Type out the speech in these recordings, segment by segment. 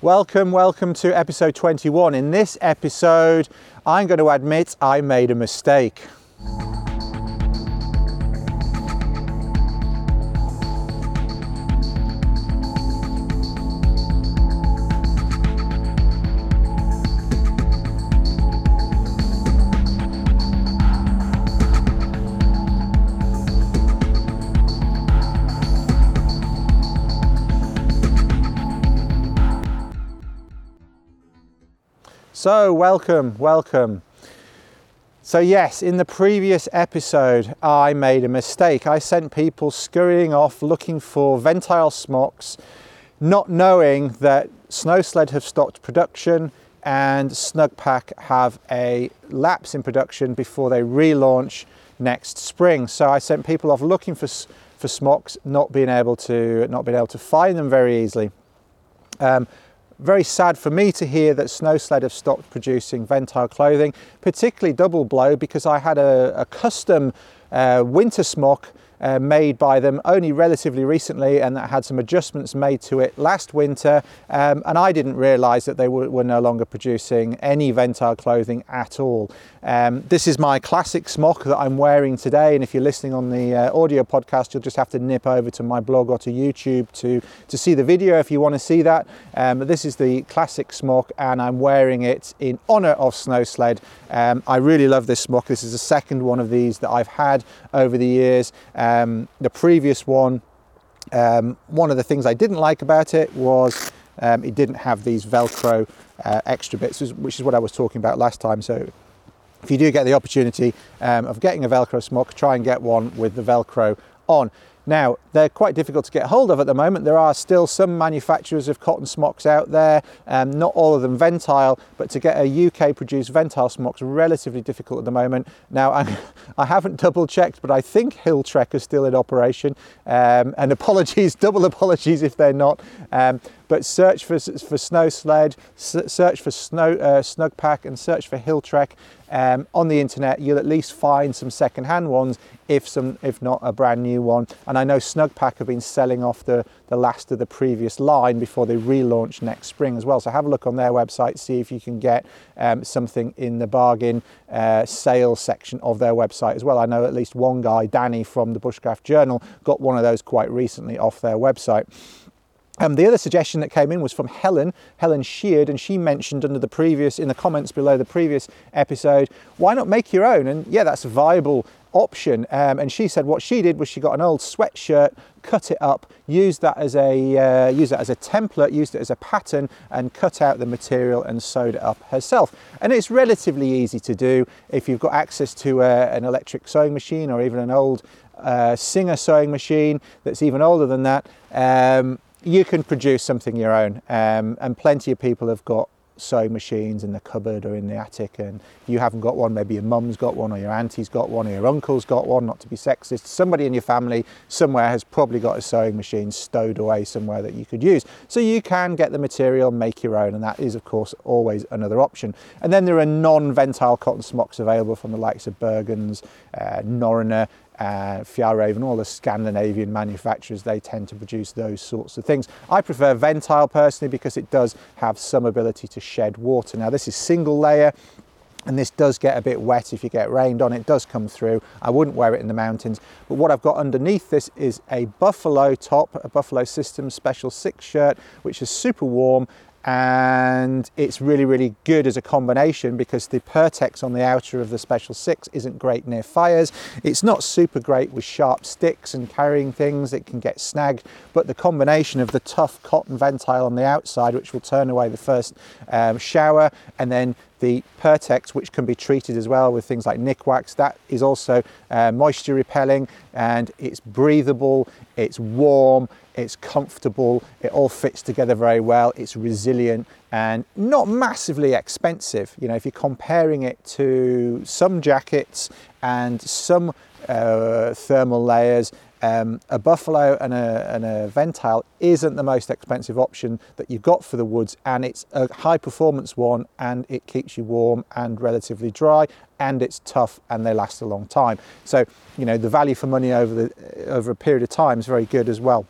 Welcome, welcome to episode 21. In this episode, I'm going to admit I made a mistake. So, welcome, welcome. So, yes, in the previous episode, I made a mistake. I sent people scurrying off looking for Ventile smocks, not knowing that Snowsled have stopped production and Snugpak have a lapse in production before they relaunch next spring. So, I sent people off looking for, for smocks, not being able to, not being able to find them very easily. Um, very sad for me to hear that Snowsled have stopped producing Ventile clothing, particularly double blow because I had a, a custom uh, winter smock uh, made by them only relatively recently and that had some adjustments made to it last winter um, and I didn't realise that they were, were, no longer producing any Ventile clothing at all. Um, this is my classic smock that I'm wearing today and if you're listening on the uh, audio podcast you'll just have to nip over to my blog or to YouTube to, to see the video if you want to see that. Um, this is the classic smock and I'm wearing it in honour of Snowsled. Um, I really love this smock. This is the second one of these that I've had over the years. Um, the previous one, um, one of the things I didn't like about it was um, it didn't have these Velcro uh, extra bits, which is what I was talking about last time. So if you do get the opportunity um, of getting a Velcro smock, try and get one with the Velcro on. Now, they're quite difficult to get hold of at the moment. There are still some manufacturers of cotton smocks out there, um, not all of them Ventile, but to get a UK produced Ventile smock's relatively difficult at the moment. Now, I, I haven't double checked, but I think Hilltrek is still in operation. Um, and apologies, double apologies if they're not. Um, but search for, for Snowsled, search for snow, uh, Snugpak and search for Hilltrek um, on the internet. You'll at least find some second-hand ones, if some, if not a brand new one. And I know Snugpak have been selling off the, the last of the previous line before they relaunch next spring as well. So have a look on their website, see if you can get um, something in the bargain uh, sales section of their website as well. I know at least one guy, Danny from the Bushcraft Journal, got one of those quite recently off their website. Um, the other suggestion that came in was from Helen, Helen Sheard, and she mentioned under the previous, in the comments below the previous episode, why not make your own? And yeah, that's a viable option. Um, and she said what she did was she got an old sweatshirt, cut it up, used that as a uh, used that as a template, used it as a pattern, and cut out the material and sewed it up herself. And it's relatively easy to do if you've got access to uh, an electric sewing machine or even an old uh, Singer sewing machine that's even older than that. Um, you can produce something your own um, and plenty of people have got sewing machines in the cupboard or in the attic and you haven't got one. Maybe your mum's got one or your auntie's got one or your uncle's got one not to be sexist. Somebody in your family somewhere has probably got a sewing machine stowed away somewhere that you could use. So you can get the material make your own and that is of course always another option. And then there are non-ventile cotton smocks available from the likes of Bergans, uh, uh, Fjallraven, all the Scandinavian manufacturers, they tend to produce those sorts of things. I prefer Ventile personally because it does have some ability to shed water. Now this is single layer and this does get a bit wet if you get rained on, it does come through. I wouldn't wear it in the mountains, but what I've got underneath this is a Buffalo top, a Buffalo Systems Special 6 shirt, which is super warm, and it's really really good as a combination because the Pertex on the outer of the Special 6 isn't great near fires. It's not super great with sharp sticks and carrying things it can get snagged but the combination of the tough cotton ventile on the outside which will turn away the first um, shower and then the Pertex, which can be treated as well with things like Nikwax, that is also uh, moisture repelling and it's breathable, it's warm, it's comfortable, it all fits together very well, it's resilient and not massively expensive. You know, if you're comparing it to some jackets and some uh, thermal layers, um, a Buffalo and a, and a Ventile isn't the most expensive option that you've got for the woods and it's a high performance one and it keeps you warm and relatively dry and it's tough and they last a long time. So, you know, the value for money over, the, over a period of time is very good as well.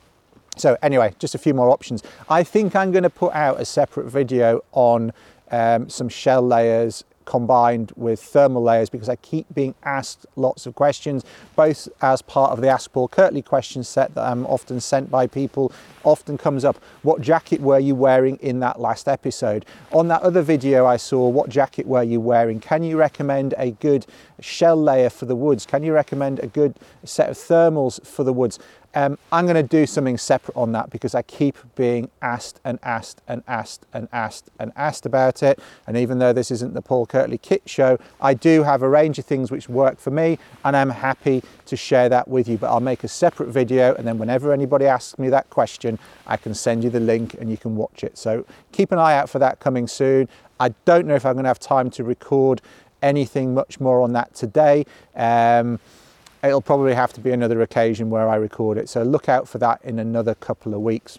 So anyway, just a few more options. I think I'm going to put out a separate video on um, some shell layers combined with thermal layers because I keep being asked lots of questions, both as part of the Ask Paul Kirtley question set that I'm often sent by people. Often comes up, what jacket were you wearing in that last episode? On that other video I saw, what jacket were you wearing? Can you recommend a good shell layer for the woods? Can you recommend a good set of thermals for the woods? Um, I'm going to do something separate on that because I keep being asked and asked and asked and asked and asked about it. And even though this isn't the Paul Kirtley Kit Show, I do have a range of things which work for me, and I'm happy to share that with you. But I'll make a separate video, and then whenever anybody asks me that question, I can send you the link and you can watch it. So keep an eye out for that coming soon. I don't know if I'm going to have time to record anything much more on that today. Um, it'll probably have to be another occasion where I record it. So look out for that in another couple of weeks.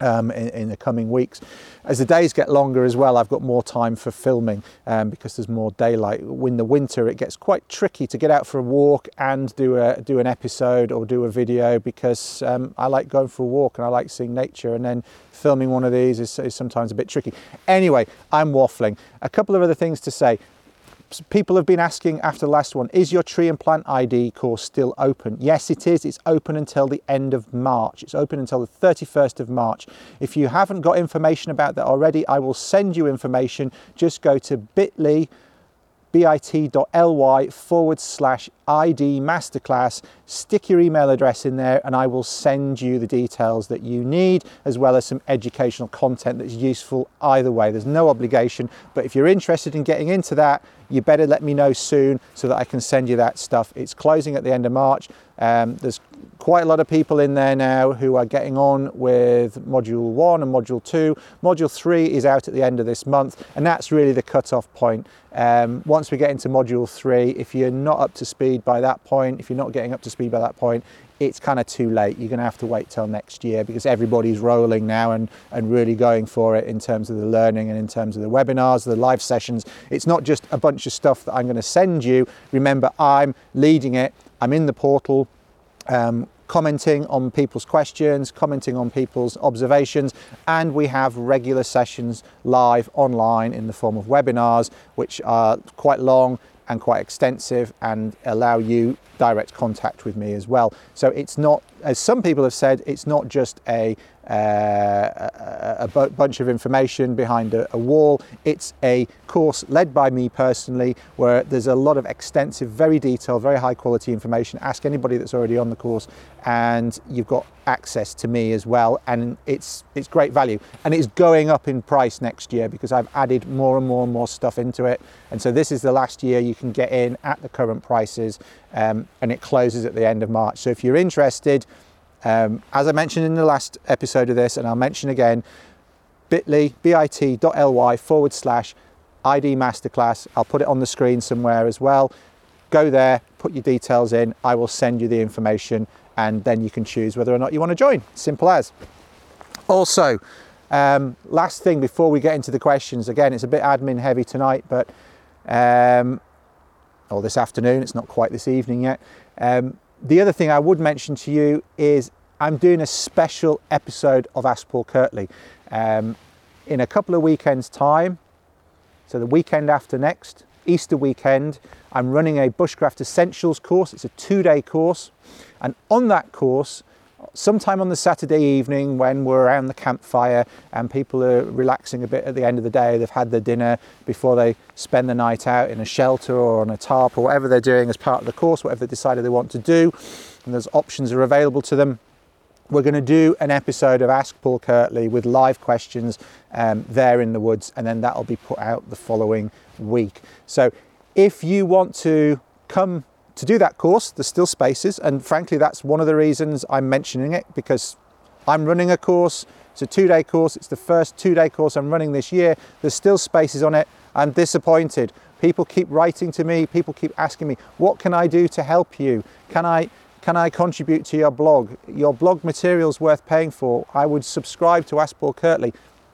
Um, in, in, the coming weeks. As the days get longer as well, I've got more time for filming um, because there's more daylight. In the winter, it gets quite tricky to get out for a walk and do a do an episode or do a video because um, I like going for a walk and I like seeing nature, and then filming one of these is, is sometimes a bit tricky. Anyway, I'm waffling. A couple of other things to say people have been asking after the last one, is your tree and plant ID course still open? Yes, it is. It's open until the end of March. It's open until the 31st of March. If you haven't got information about that already, I will send you information. Just go to bit.ly bit.ly forward slash ID masterclass. Stick your email address in there and I will send you the details that you need as well as some educational content that's useful either way. There's no obligation, but if you're interested in getting into that, you better let me know soon so that I can send you that stuff. It's closing at the end of March. Um, there's quite a lot of people in there now who are getting on with module one and module two. Module three is out at the end of this month, and that's really the cut-off point. Um, once we get into module three, if you're not up to speed by that point, if you're not getting up to speed by that point, it's kind of too late. You're going to have to wait till next year because everybody's rolling now and, and really going for it in terms of the learning and in terms of the webinars, the live sessions. It's not just a bunch of stuff that I'm going to send you. Remember, I'm leading it. I'm in the portal. Um, commenting on people's questions, commenting on people's observations, and we have regular sessions live online in the form of webinars, which are quite long and quite extensive and allow you direct contact with me as well. So it's not, as some people have said, it's not just a uh, a, a, bunch of information behind a, a, wall. It's a course led by me personally, where there's a lot of extensive, very detailed, very high quality information. Ask anybody that's already on the course, and you've got access to me as well. And it's it's great value, and it's going up in price next year because I've added more and more and more stuff into it. And so this is the last year you can get in at the current prices, um, and it closes at the end of March. So if you're interested um, as I mentioned in the last episode of this, and I'll mention again, bit.ly, bit.ly forward slash ID Masterclass. I'll put it on the screen somewhere as well. Go there, put your details in. I will send you the information, and then you can choose whether or not you want to join. Simple as. Also, um, last thing before we get into the questions, again, it's a bit admin heavy tonight, but um, or this afternoon, it's not quite this evening yet. Um, the other thing I would mention to you is I'm doing a special episode of Ask Paul Kirtley um, in a couple of weekends' time. So, the weekend after next, Easter weekend, I'm running a Bushcraft Essentials course. It's a two day course. And on that course, sometime on the Saturday evening when we're around the campfire and people are relaxing a bit at the end of the day, they've had their dinner before they spend the night out in a shelter or on a tarp or whatever they're doing as part of the course, whatever they decided they want to do, and those options are available to them. We're going to do an episode of Ask Paul Kirtley with live questions um, there in the woods, and then that'll be put out the following week. So, if you want to come to do that course, there's still spaces, and frankly, that's one of the reasons I'm mentioning it because I'm running a course. It's a two day course, it's the first two day course I'm running this year. There's still spaces on it. I'm disappointed. People keep writing to me, people keep asking me, what can I do to help you? Can I can I contribute to your blog? Your blog material's worth paying for. I would subscribe to Ask Paul Kirtley.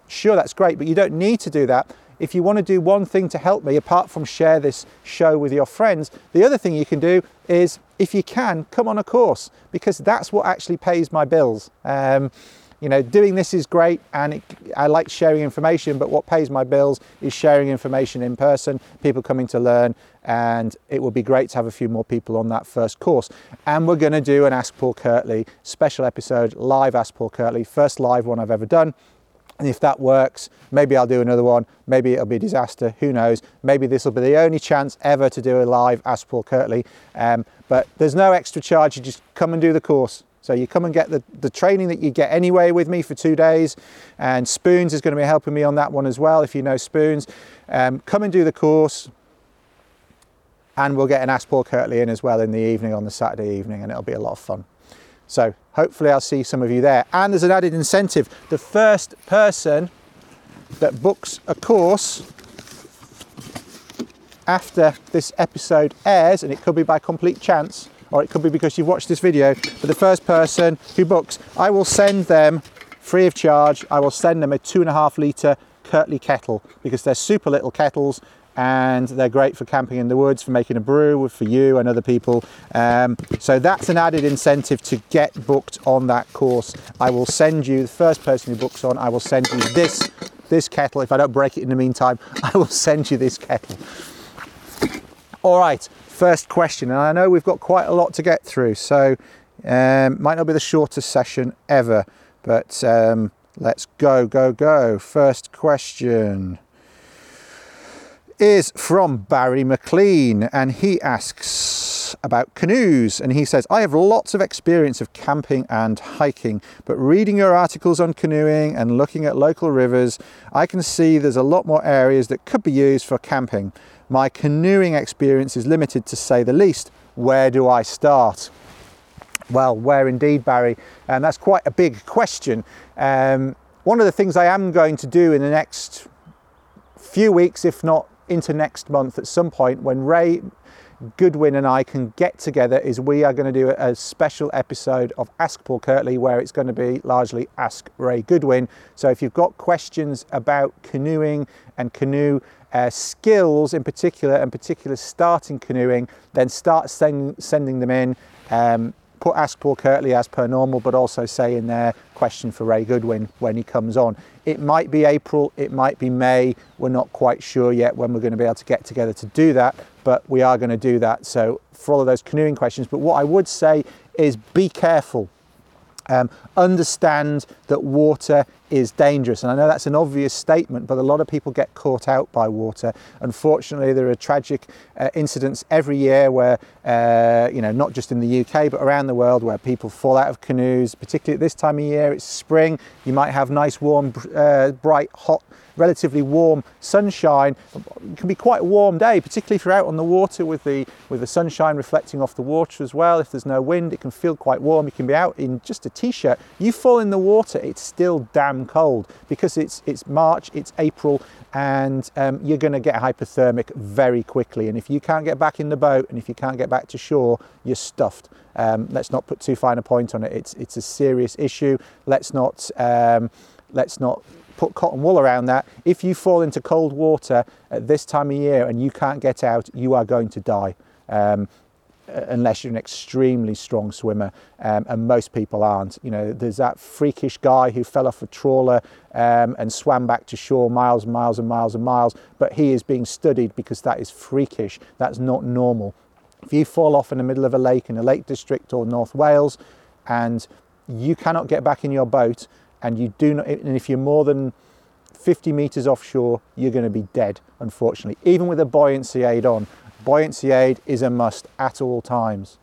Sure, that's great, but you don't need to do that. If you want to do one thing to help me, apart from share this show with your friends, the other thing you can do is, if you can, come on a course because that's what actually pays my bills. Um, you know, doing this is great and it, I like sharing information, but what pays my bills is sharing information in person, people coming to learn, and it would be great to have a few more people on that first course. And we're going to do an Ask Paul Kirtley special episode, live Ask Paul Kirtley, first live one I've ever done. And if that works, maybe I'll do another one. Maybe it'll be a disaster. Who knows? Maybe this will be the only chance ever to do a live Ask Paul Kirtley. Um, but there's no extra charge. You just come and do the course. So you come and get the, the training that you get anyway with me for two days. And Spoons is going to be helping me on that one as well, if you know Spoons. Um, come and do the course. And we'll get an Ask Paul Kirtley in as well in the evening on the Saturday evening, and it'll be a lot of fun. So hopefully I'll see some of you there. And there's an added incentive. The first person that books a course after this episode airs, and it could be by complete chance, or it could be because you've watched this video, but the first person who books, I will send them free of charge, I will send them a two and a half litre Kirtley kettle because they're super little kettles and they're great for camping in the woods, for making a brew for you and other people. Um, so that's an added incentive to get booked on that course. I will send you, the first person who books on, I will send you this, this kettle. If I don't break it in the meantime, I will send you this kettle. All right, first question, and I know we've got quite a lot to get through, so um, might not be the shortest session ever, but um, let's go, go, go. First question is from Barry McLean, and he asks about canoes. And he says, I have lots of experience of camping and hiking, but reading your articles on canoeing and looking at local rivers, I can see there's a lot more areas that could be used for camping. My canoeing experience is limited to say the least. Where do I start? Well, where indeed, Barry? And that's quite a big question. Um, one of the things I am going to do in the next few weeks, if not into next month at some point, when Ray Goodwin and I can get together, is we are going to do a special episode of Ask Paul Kirtley where it's going to be largely Ask Ray Goodwin. So if you've got questions about canoeing and canoe uh, skills in particular, and particular starting canoeing, then start send, sending them in. Um, put Ask Paul Kirtley as per normal, but also say in there question for Ray Goodwin when he comes on. It might be April, it might be May. We're not quite sure yet when we're going to be able to get together to do that, but we are going to do that. So for all of those canoeing questions, but what I would say is be careful um, understand that water is dangerous. And I know that's an obvious statement, but a lot of people get caught out by water. Unfortunately, there are tragic uh, incidents every year where, uh, you know, not just in the UK, but around the world where people fall out of canoes, particularly at this time of year. It's spring, you might have nice, warm, uh, bright, hot relatively warm sunshine. It can be quite a warm day, particularly if you're out on the water with the with the sunshine reflecting off the water as well. If there's no wind, it can feel quite warm. You can be out in just a t-shirt. You fall in the water, it's still damn cold because it's it's March, it's April, and um, you're going to get hypothermic very quickly. And if you can't get back in the boat and if you can't get back to shore, you're stuffed. Um, let's not put too fine a point on it. It's it's a serious issue. Let's not um, let's not put cotton wool around that. If you fall into cold water at this time of year and you can't get out, you are going to die. Um, unless you're an extremely strong swimmer, um, and most people aren't. You know, there's that freakish guy who fell off a trawler um, and swam back to shore miles and miles and miles and miles, but he is being studied because that is freakish. That's not normal. If you fall off in the middle of a lake in a Lake District or North Wales, and you cannot get back in your boat, and you do not, and if you're more than 50 meters offshore, you're going to be dead, unfortunately. Even with a buoyancy aid on, buoyancy aid is a must at all times.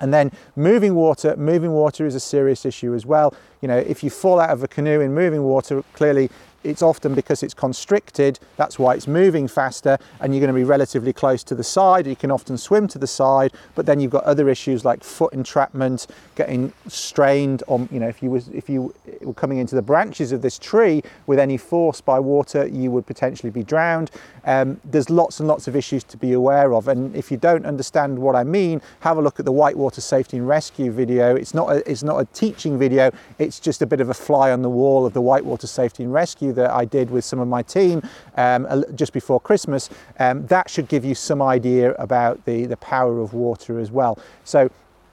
And then moving water, moving water is a serious issue as well. You know, if you fall out of a canoe in moving water, clearly it's often because it's constricted, that's why it's moving faster, and you're going to be relatively close to the side. You can often swim to the side, but then you've got other issues like foot entrapment, getting strained on, you know, if you was if you were coming into the branches of this tree with any force by water, you would potentially be drowned. Um, there's lots and lots of issues to be aware of, and if you don't understand what I mean, have a look at the Whitewater Safety and Rescue video. It's not a, it's not a teaching video, it's just a bit of a fly on the wall of the Whitewater Safety and Rescue that I did with some of my team um, just before Christmas, um, that should give you some idea about the, the power of water as well. So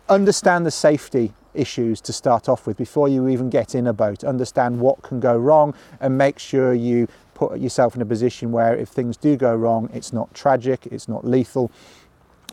understand the safety issues to start off with before you even get in a boat. Understand what can go wrong and make sure you put yourself in a position where if things do go wrong, it's not tragic, it's not lethal.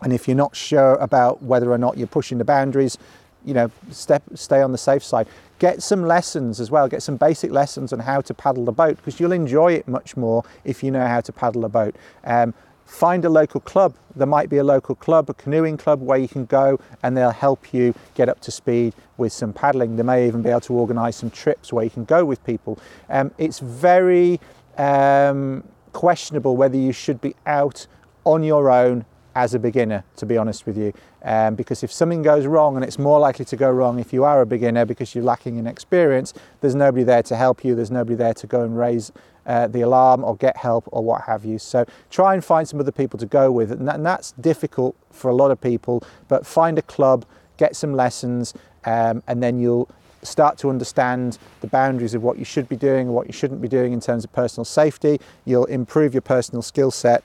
And if you're not sure about whether or not you're pushing the boundaries, you know, step, stay on the safe side. Get some lessons as well, get some basic lessons on how to paddle the boat because you'll enjoy it much more if you know how to paddle a boat. Um, find a local club. There might be a local club, a canoeing club where you can go and they'll help you get up to speed with some paddling. They may even be able to organise some trips where you can go with people. Um, it's very um, questionable whether you should be out on your own as a beginner, to be honest with you. Um, because if something goes wrong, and it's more likely to go wrong if you are a beginner because you're lacking in experience, there's nobody there to help you, there's nobody there to go and raise uh, the alarm or get help or what have you. So try and find some other people to go with, and, that, and that's difficult for a lot of people. But find a club, get some lessons, um, and then you'll start to understand the boundaries of what you should be doing and what you shouldn't be doing in terms of personal safety. You'll improve your personal skill set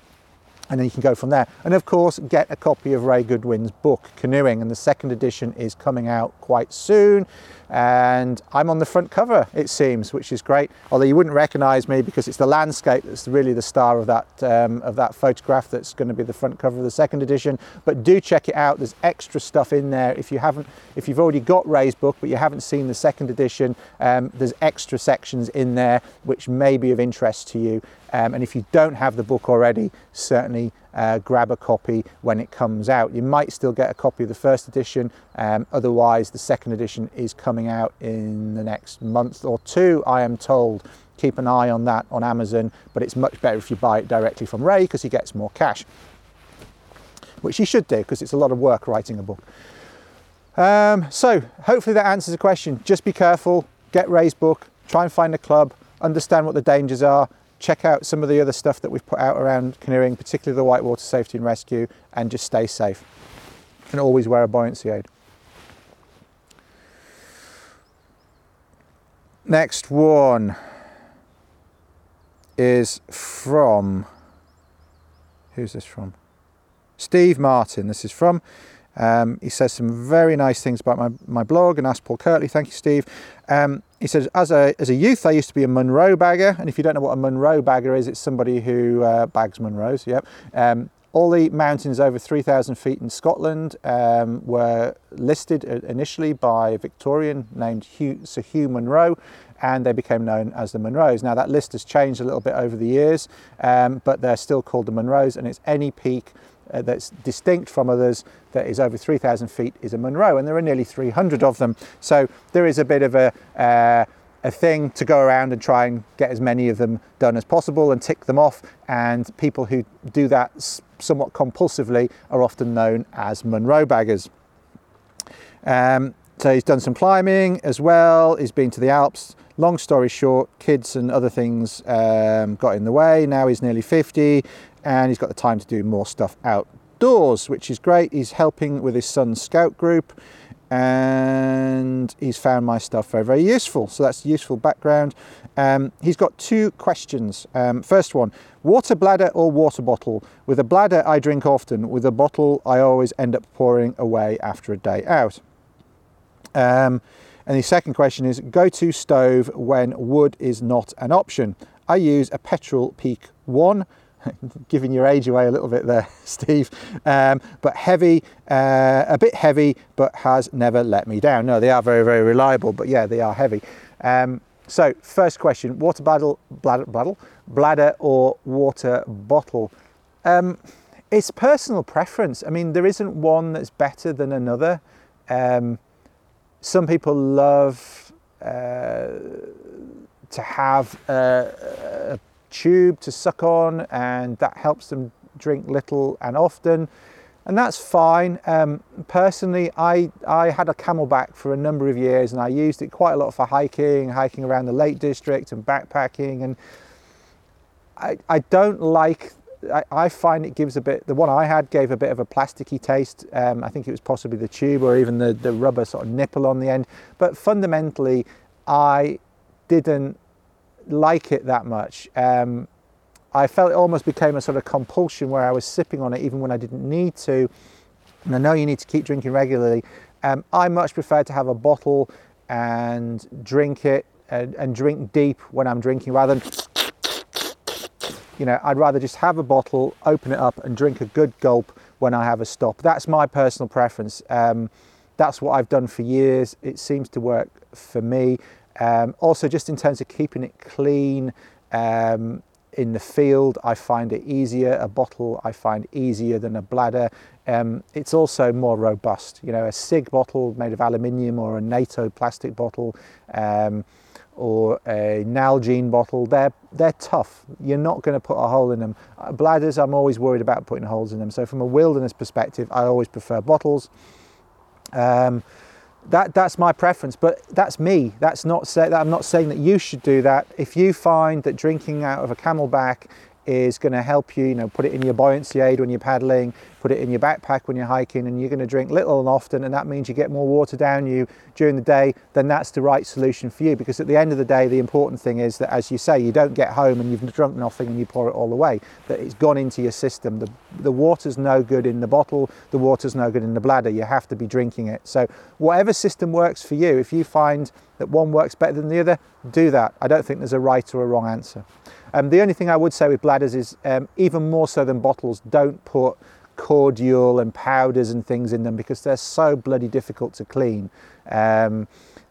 and then you can go from there. And of course, get a copy of Ray Goodwin's book, Canoeing, and the second edition is coming out quite soon. And I'm on the front cover, it seems, which is great. Although you wouldn't recognise me because it's the landscape that's really the star of that um, of that photograph that's going to be the front cover of the second edition. But do check it out. There's extra stuff in there. If you haven't, if you've already got Ray's book but you haven't seen the second edition, um, there's extra sections in there which may be of interest to you. Um, and if you don't have the book already, certainly uh, grab a copy when it comes out. You might still get a copy of the first edition, um, otherwise, the second edition is coming out in the next month or two, I am told. Keep an eye on that on Amazon, but it's much better if you buy it directly from Ray because he gets more cash, which he should do because it's a lot of work writing a book. Um, so, hopefully, that answers the question. Just be careful, get Ray's book, try and find a club, understand what the dangers are, check out some of the other stuff that we've put out around canoeing, particularly the whitewater safety and rescue, and just stay safe. And always wear a buoyancy aid. Next one is from who's this from? Steve Martin. This is from um, he says some very nice things about my, my blog and asked Paul Kirtley. Thank you, Steve. Um, he says, as a, as a youth, I used to be a Munro bagger. And if you don't know what a Munro bagger is, it's somebody who uh, bags Munros. Yep. Um, all the mountains over 3,000 feet in Scotland um, were listed initially by a Victorian named Hugh, Sir Hugh Munro, and they became known as the Munros. Now, that list has changed a little bit over the years, um, but they're still called the Munros, and it's any peak uh, that's distinct from others that is over 3,000 feet is a Munro, and there are nearly 300 of them. So there is a bit of a uh, a thing to go around and try and get as many of them done as possible and tick them off. And people who do that somewhat compulsively are often known as Munro baggers. Um, so he's done some climbing as well. He's been to the Alps. Long story short, kids and other things um, got in the way. Now he's nearly 50 and he's got the time to do more stuff outdoors, which is great. He's helping with his son's scout group and he's found my stuff very, very useful. So that's useful background. Um, he's got two questions. Um, first one water bladder or water bottle? With a bladder, I drink often. With a bottle, I always end up pouring away after a day out. Um, and the second question is go to stove when wood is not an option. I use a petrol peak one giving your age away a little bit there, Steve. Um, but heavy, uh, a bit heavy, but has never let me down. No, they are very, very reliable, but yeah, they are heavy. Um, so, first question water bottle, bladder, bladder, bladder or water bottle? Um, it's personal preference. I mean, there isn't one that's better than another. Um, some people love uh, to have a, a tube to suck on, and that helps them drink little and often, and that's fine. Um, personally, I, I had a CamelBak for a number of years, and I used it quite a lot for hiking, hiking around the Lake District, and backpacking. And I, I don't like. I, I find it gives a bit. The one I had gave a bit of a plasticky taste. Um, I think it was possibly the tube or even the, the rubber sort of nipple on the end. But fundamentally, I didn't like it that much. Um, I felt it almost became a sort of compulsion where I was sipping on it even when I didn't need to. And I know you need to keep drinking regularly. Um, I much prefer to have a bottle and drink it and, and drink deep when I'm drinking rather than, you know, I'd rather just have a bottle, open it up and drink a good gulp when I have a stop. That's my personal preference. Um, that's what I've done for years. It seems to work for me. Um, also, just in terms of keeping it clean um, in the field, I find it easier. A bottle I find easier than a bladder. Um, it's also more robust. You know, a SIGG bottle made of aluminium or a NATO plastic bottle um, or a Nalgene bottle, they're, they're tough. You're not going to put a hole in them. Uh, bladders, I'm always worried about putting holes in them. So, from a wilderness perspective, I always prefer bottles. Um, that that's my preference, but that's me. That's not say that I'm not saying that you should do that. If you find that drinking out of a CamelBak is going to help you, you know, put it in your buoyancy aid when you're paddling, put it in your backpack when you're hiking, and you're going to drink little and often, and that means you get more water down you during the day, then that's the right solution for you. Because at the end of the day, the important thing is that, as you say, you don't get home and you've drunk nothing and you pour it all away, that it's gone into your system. The, the water's no good in the bottle, the water's no good in the bladder. You have to be drinking it. So, whatever system works for you, if you find that one works better than the other, do that. I don't think there's a right or a wrong answer. Um, the only thing I would say with bladders is um, even more so than bottles, don't put cordial and powders and things in them because they're so bloody difficult to clean. Um,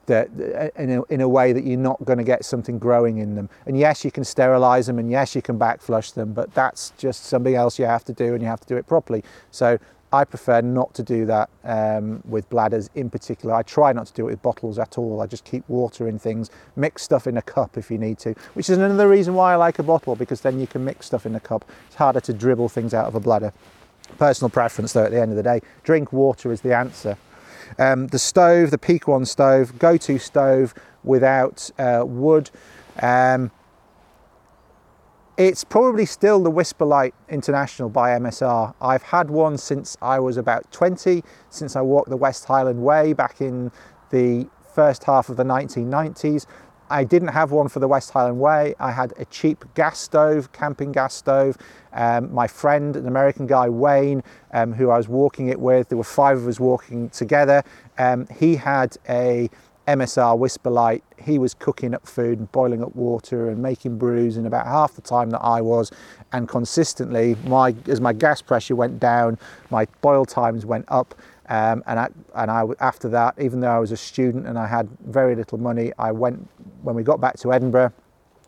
that uh, in a, in a way that you're not going to get something growing in them. And yes, you can sterilize them, and yes, you can backflush them, but that's just something else you have to do, and you have to do it properly. So I prefer not to do that um, with bladders in particular. I try not to do it with bottles at all. I just keep water in things, mix stuff in a cup if you need to, which is another reason why I like a bottle because then you can mix stuff in a cup. It's harder to dribble things out of a bladder. Personal preference though, at the end of the day, drink water is the answer. Um, the stove, the Peak stove, go to stove without uh, wood. Um, it's probably still the Whisperlite International by MSR. I've had one since I was about 20, since I walked the West Highland Way back in the first half of the 1990s. I didn't have one for the West Highland Way. I had a cheap gas stove, camping gas stove. Um, my friend, an American guy, Wayne, um, who I was walking it with, there were five of us walking together. Um, he had a MSR Whisperlite, he was cooking up food and boiling up water and making brews in about half the time that I was. And consistently, my as my gas pressure went down, my boil times went up. Um, and I, and I, after that, even though I was a student and I had very little money, I went when we got back to Edinburgh,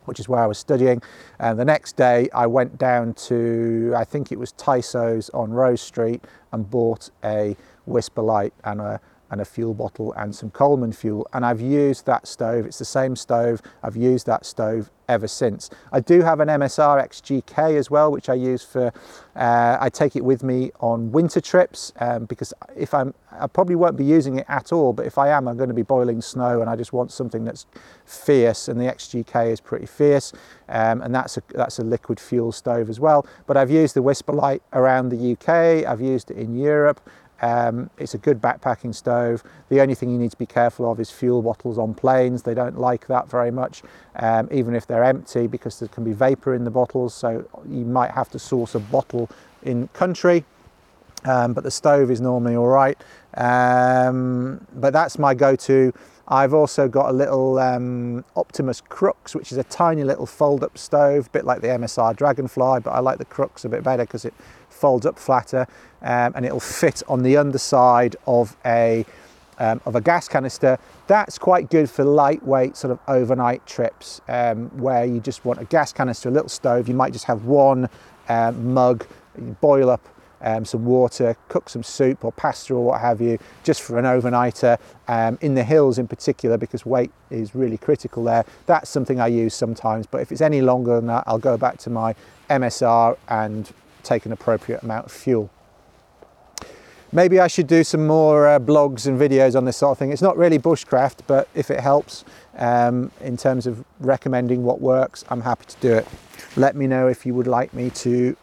which is where I was studying. And the next day, I went down to I think it was Tiso's on Rose Street and bought a Whisperlite and a and a fuel bottle and some Coleman fuel. And I've used that stove. It's the same stove. I've used that stove ever since. I do have an MSR XGK as well, which I use for, uh, I take it with me on winter trips um, because if I'm, I probably won't be using it at all, but if I am, I'm going to be boiling snow and I just want something that's fierce and the XGK is pretty fierce. Um, and that's a, that's a liquid fuel stove as well. But I've used the Whisperlite around the UK. I've used it in Europe. Um, it's a good backpacking stove. The only thing you need to be careful of is fuel bottles on planes. They don't like that very much, um, even if they're empty, because there can be vapor in the bottles. So you might have to source a bottle in country. Um, but the stove is normally all right. Um, but that's my go-to. I've also got a little um, Optimus Crux, which is a tiny little fold-up stove, a bit like the MSR Dragonfly, but I like the Crux a bit better because it folds up flatter um, and it'll fit on the underside of a um, of a gas canister. That's quite good for lightweight sort of overnight trips um, where you just want a gas canister, a little stove. You might just have one um, mug, boil up um, some water, cook some soup or pasta or what have you, just for an overnighter um, in the hills in particular, because weight is really critical there. That's something I use sometimes, but if it's any longer than that, I'll go back to my MSR and take an appropriate amount of fuel. Maybe I should do some more uh, blogs and videos on this sort of thing. It's not really bushcraft, but if it helps um, in terms of recommending what works, I'm happy to do it. Let me know if you would like me to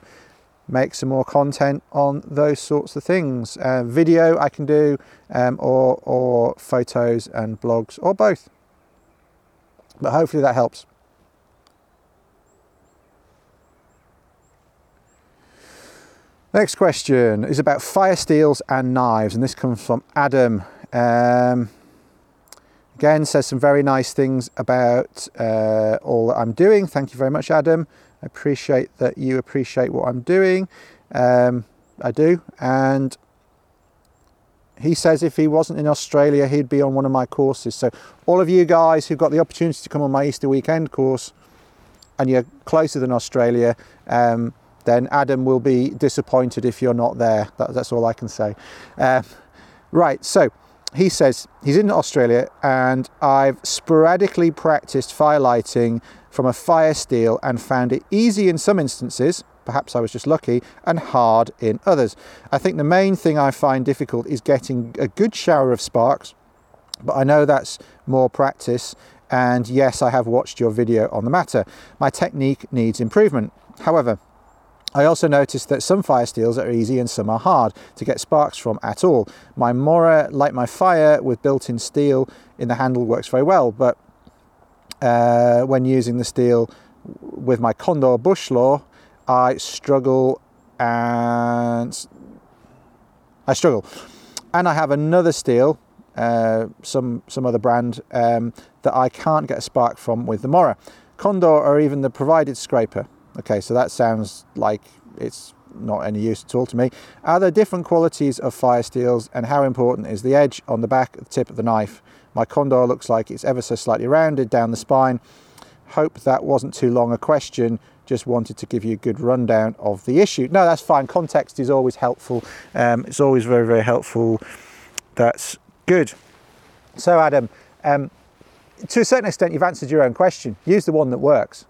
make some more content on those sorts of things. Uh, video I can do, um, or, or photos and blogs, or both. But hopefully that helps. Next question is about fire steels and knives, and this comes from Adam. Um, again, says some very nice things about uh, all that I'm doing. Thank you very much, Adam. I appreciate that you appreciate what I'm doing. Um, I do. And he says if he wasn't in Australia, he'd be on one of my courses. So, all of you guys who've got the opportunity to come on my Easter weekend course and you're closer than Australia, um, then Adam will be disappointed if you're not there. That, that's all I can say. Uh, right, so he says he's in Australia and I've sporadically practiced firelighting from a fire steel and found it easy in some instances, perhaps I was just lucky, and hard in others. I think the main thing I find difficult is getting a good shower of sparks, but I know that's more practice. And yes, I have watched your video on the matter. My technique needs improvement. However, I also noticed that some fire steels are easy and some are hard to get sparks from at all. My Mora Light My Fire with built-in steel in the handle works very well, but uh, when using the steel with my Condor Bushlore, I struggle and I struggle. And I have another steel, uh, some some other brand um, that I can't get a spark from with the Mora. Condor or even the provided scraper. Okay, so that sounds like it's not any use at all to me. Are there different qualities of fire steels and how important is the edge on the back, the tip of the knife? My Condor looks like it's ever so slightly rounded down the spine. Hope that wasn't too long a question. Just wanted to give you a good rundown of the issue. No, that's fine. Context is always helpful. Um, it's always very, very helpful. That's good. So, Adam, um, to a certain extent, you've answered your own question. Use the one that works.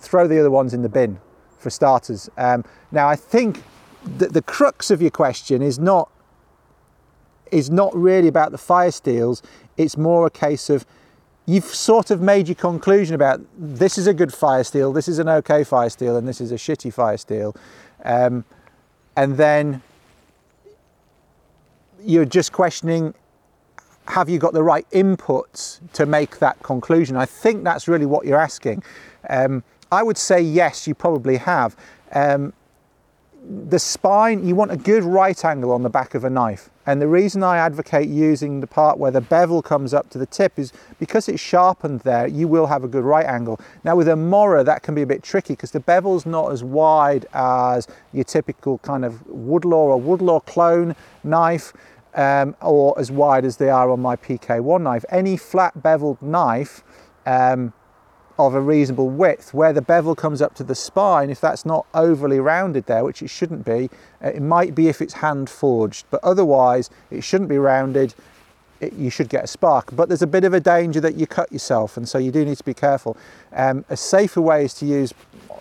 Throw the other ones in the bin for starters. Um, now, I think that the crux of your question is not is not really about the fire steels. It's more a case of you've sort of made your conclusion about this is a good fire steel, this is an okay fire steel, and this is a shitty fire steel, um, and then you're just questioning have you got the right inputs to make that conclusion? I think that's really what you're asking. Um, I would say yes, you probably have. Um, the spine, you want a good right angle on the back of a knife. And the reason I advocate using the part where the bevel comes up to the tip is because it's sharpened there, you will have a good right angle. Now with a Mora, that can be a bit tricky because the bevel's not as wide as your typical kind of Woodlore or Woodlore clone knife. Um, or as wide as they are on my PK1 knife. Any flat beveled knife um, of a reasonable width where the bevel comes up to the spine if that's not overly rounded there which it shouldn't be uh, it might be if it's hand forged. But otherwise it shouldn't be rounded. It, you should get a spark. But there's a bit of a danger that you cut yourself and so you do need to be careful. Um, a safer way is to use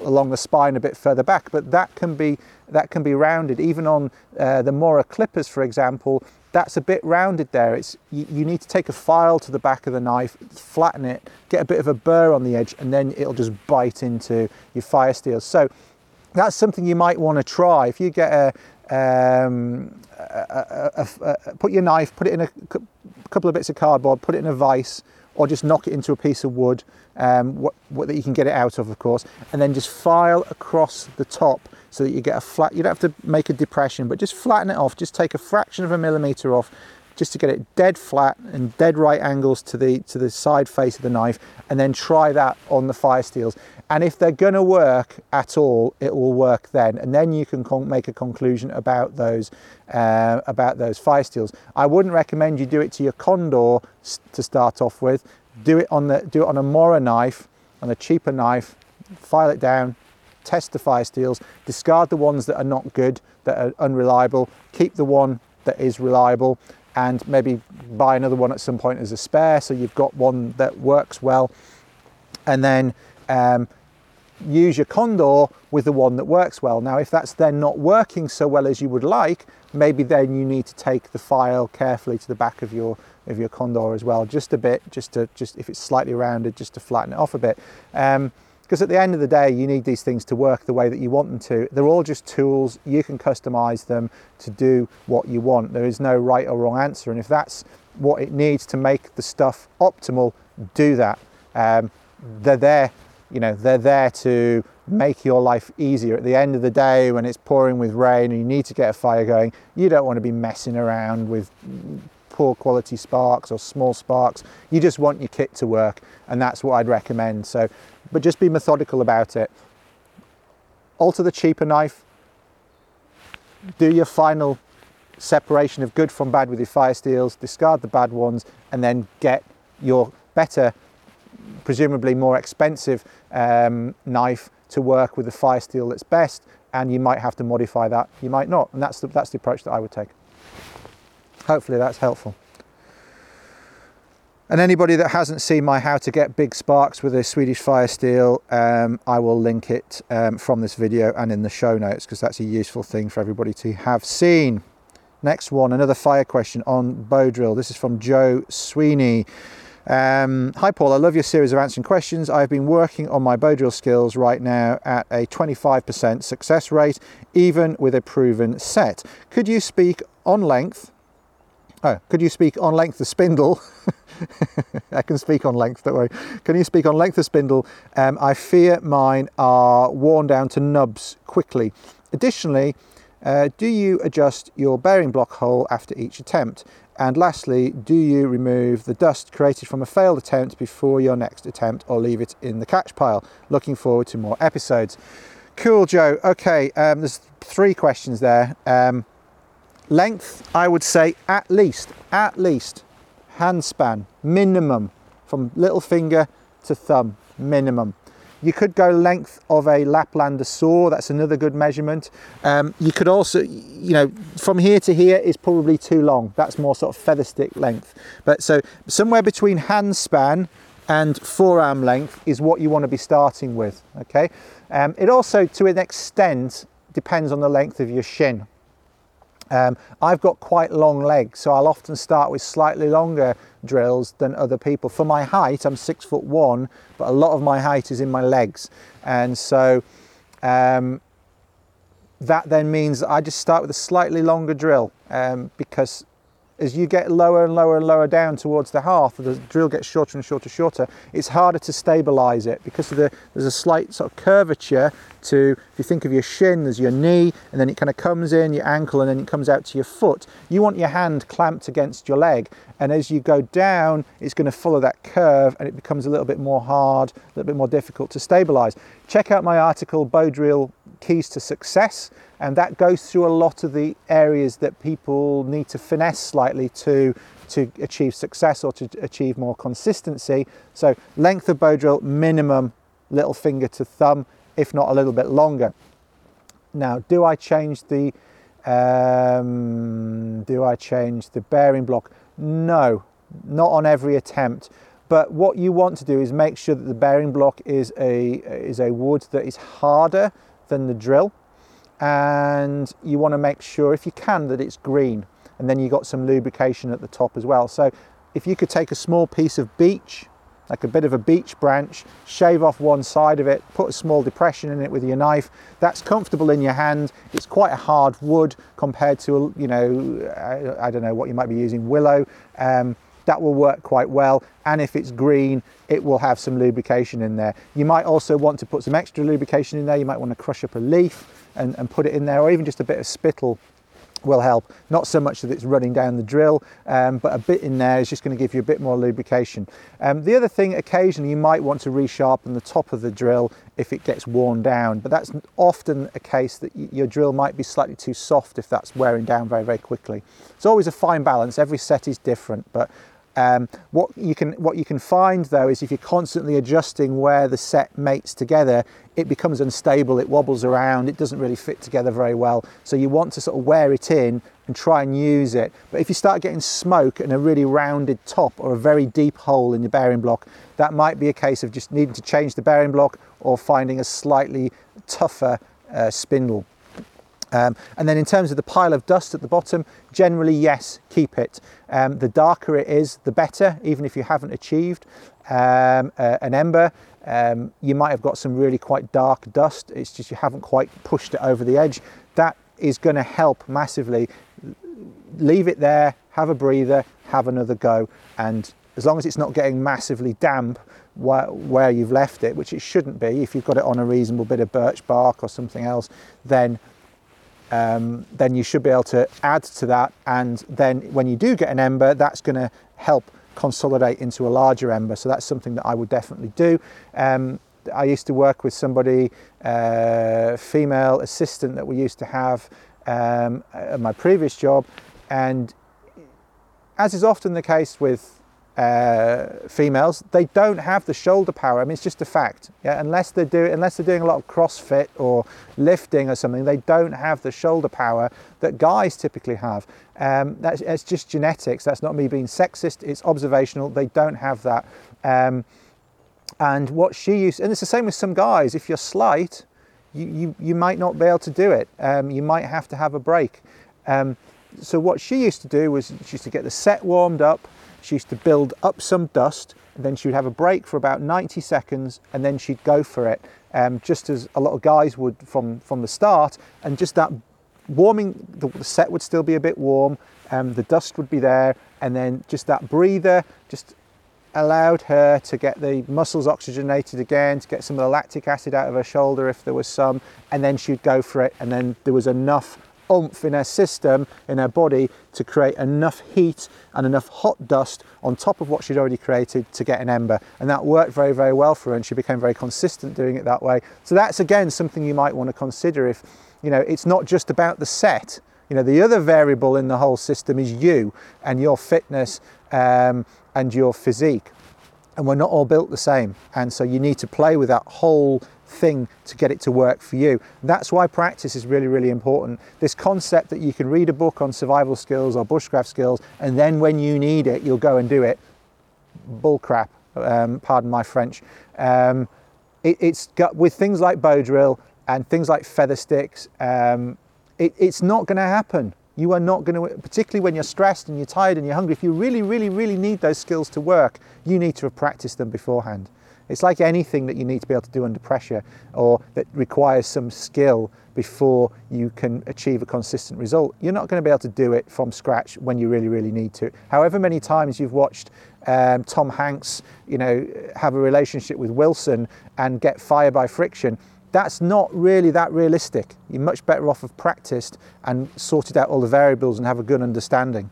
along the spine a bit further back but that can be that can be rounded. Even on uh, the Mora clippers for example that's a bit rounded there. It's you, you, need to take a file to the back of the knife, flatten it, get a bit of a burr on the edge, and then it'll just bite into your fire steel. So that's something you might want to try. If you get a, um, a, a, a, put your knife, put it in a couple of bits of cardboard, put it in a vise, or just knock it into a piece of wood um, what, what, that you can get it out of, of course, and then just file across the top so that you get a flat, you don't have to make a depression, but just flatten it off, just take a fraction of a millimeter off just to get it dead flat and dead right angles to the to the side face of the knife and then try that on the fire steels. And if they're going to work at all it will work then. And then you can con- make a conclusion about those uh, about those fire steels. I wouldn't recommend you do it to your condor to start off with do it on the do it on a mora knife on a cheaper knife file it down test the fire steels, discard the ones that are not good, that are unreliable, keep the one that is reliable, and maybe buy another one at some point as a spare so you've got one that works well. And then um, use your Condor with the one that works well. Now, if that's then not working so well as you would like, maybe then you need to take the file carefully to the back of your of your Condor as well, just a bit, just to just if it's slightly rounded, just to flatten it off a bit. Um, because at the end of the day, you need these things to work the way that you want them to. They're all just tools. You can customize them to do what you want. There is no right or wrong answer. And if that's what it needs to make the stuff optimal, do that. Um, they're there you know, they're there to make your life easier. At the end of the day, when it's pouring with rain and you need to get a fire going, you don't want to be messing around with poor quality sparks or small sparks. You just want your kit to work, and that's what I'd recommend. So, but just be methodical about it. Alter the cheaper knife. Do your final separation of good from bad with your fire steels, discard the bad ones, and then get your better, presumably more expensive um, knife to work with the fire steel that's best. And you might have to modify that, you might not. And that's the, that's the approach that I would take. Hopefully that's helpful. And anybody that hasn't seen my how to get big sparks with a Swedish fire steel, um, I will link it um, from this video and in the show notes because that's a useful thing for everybody to have seen. Next one, another fire question on bow drill. This is from Joe Sweeney. Um, Hi Paul, I love your series of answering questions. I've been working on my bow drill skills right now at a 25% success rate, even with a proven set. Could you speak on length? Oh, could you speak on length of spindle? I can speak on length, don't worry. Can you speak on length of spindle? Um, I fear mine are worn down to nubs quickly. Additionally, uh, do you adjust your bearing block hole after each attempt? And lastly, do you remove the dust created from a failed attempt before your next attempt or leave it in the catch pile? Looking forward to more episodes. Cool, Joe. Okay, um, there's three questions there. Um, length, I would say at least, at least hand span, minimum, from little finger to thumb, minimum. You could go length of a Laplander saw, that's another good measurement. Um, you could also, you know, from here to here is probably too long. That's more sort of feather stick length. But so somewhere between hand span and forearm length is what you want to be starting with, okay? Um, it also, to an extent, depends on the length of your shin. Um, I've got quite long legs, so I'll often start with slightly longer drills than other people. For my height, I'm six foot one, but a lot of my height is in my legs. And so um, that then means that I just start with a slightly longer drill um, because as you get lower and lower and lower down towards the hearth, the drill gets shorter and shorter, and shorter. It's harder to stabilize it because the, there's a slight sort of curvature to, if you think of your shin, there's your knee, and then it kind of comes in your ankle, and then it comes out to your foot. You want your hand clamped against your leg, and as you go down, it's going to follow that curve, and it becomes a little bit more hard, a little bit more difficult to stabilize. Check out my article, Bow Drill Keys to Success and that goes through a lot of the areas that people need to finesse slightly to to achieve success or to achieve more consistency. So length of bow drill minimum little finger to thumb, if not a little bit longer. Now, do I change the um, do I change the bearing block? No, not on every attempt. But what you want to do is make sure that the bearing block is a is a wood that is harder than the drill and you want to make sure if you can that it's green. And then you got some lubrication at the top as well. So if you could take a small piece of beech like a bit of a beech branch shave off one side of it put a small depression in it with your knife that's comfortable in your hand. It's quite a hard wood compared to you know I, I don't know what you might be using willow. Um, that will work quite well and if it's green it will have some lubrication in there you might also want to put some extra lubrication in there you might want to crush up a leaf and, and put it in there, or even just a bit of spittle will help. Not so much that it's running down the drill, um, but a bit in there is just going to give you a bit more lubrication. Um, the other thing, occasionally you might want to resharpen the top of the drill if it gets worn down, but that's often a case that your drill might be slightly too soft if that's wearing down very, very quickly. It's always a fine balance. Every set is different, but um, what you can what you can find though is if you're constantly adjusting where the set mates together, it becomes unstable. It wobbles around. It doesn't really fit together very well. So you want to sort of wear it in and try and use it. But if you start getting smoke and a really rounded top or a very deep hole in your bearing block, that might be a case of just needing to change the bearing block or finding a slightly tougher uh, spindle. Um, and then in terms of the pile of dust at the bottom, generally, yes, keep it. Um, the darker it is, the better, even if you haven't achieved um, uh, an ember. Um, you might have got some really quite dark dust, it's just you haven't quite pushed it over the edge. That is going to help massively. Leave it there, have a breather, have another go, and as long as it's not getting massively damp, where, where you've left it, which it shouldn't be. If you've got it on a reasonable bit of birch bark or something else, then um, then you should be able to add to that. And then when you do get an ember, that's going to help consolidate into a larger ember. So that's something that I would definitely do. Um, I used to work with somebody, uh, female assistant that we used to have um, at my previous job, and as is often the case with uh, females, they don't have the shoulder power. I mean, it's just a fact. Yeah? Unless they're doing unless they're doing a lot of CrossFit or lifting or something, they don't have the shoulder power that guys typically have. Um, that's it's just genetics. That's not me being sexist. It's observational. They don't have that. Um, and what she used, and it's the same with some guys. If you're slight, you, you, you might not be able to do it. Um, you might have to have a break. Um, so what she used to do was she used to get the set warmed up. She used to build up some dust, and then she would have a break for about 90 seconds, and then she'd go for it, um, just as a lot of guys would from from the start. And just that warming, the, set would still be a bit warm, um, the dust would be there, and then just that breather, just allowed her to get the muscles oxygenated again, to get some of the lactic acid out of her shoulder if there was some, and then she'd go for it. And then there was enough oomph in her system, in her body, to create enough heat and enough hot dust on top of what she'd already created to get an ember. And that worked very, very well for her, and she became very consistent doing it that way. So that's again something you might want to consider if, you know, it's not just about the set. You know, the other variable in the whole system is you and your fitness um, and your physique. And we're not all built the same. And so you need to play with that whole thing to get it to work for you. That's why practice is really, really important. This concept that you can read a book on survival skills or bushcraft skills, and then when you need it, you'll go and do it. Bullcrap, um, pardon my French. Um, it, it's got with things like bow drill and things like feather sticks. Um, it, it's not going to happen. You are not going to, particularly when you're stressed and you're tired and you're hungry, if you really, really, really need those skills to work, you need to have practiced them beforehand. It's like anything that you need to be able to do under pressure or that requires some skill before you can achieve a consistent result. You're not going to be able to do it from scratch when you really, really need to. However many times you've watched um, Tom Hanks, you know, have a relationship with Wilson and get fire by friction, that's not really that realistic. You're much better off of practiced and sorted out all the variables and have a good understanding.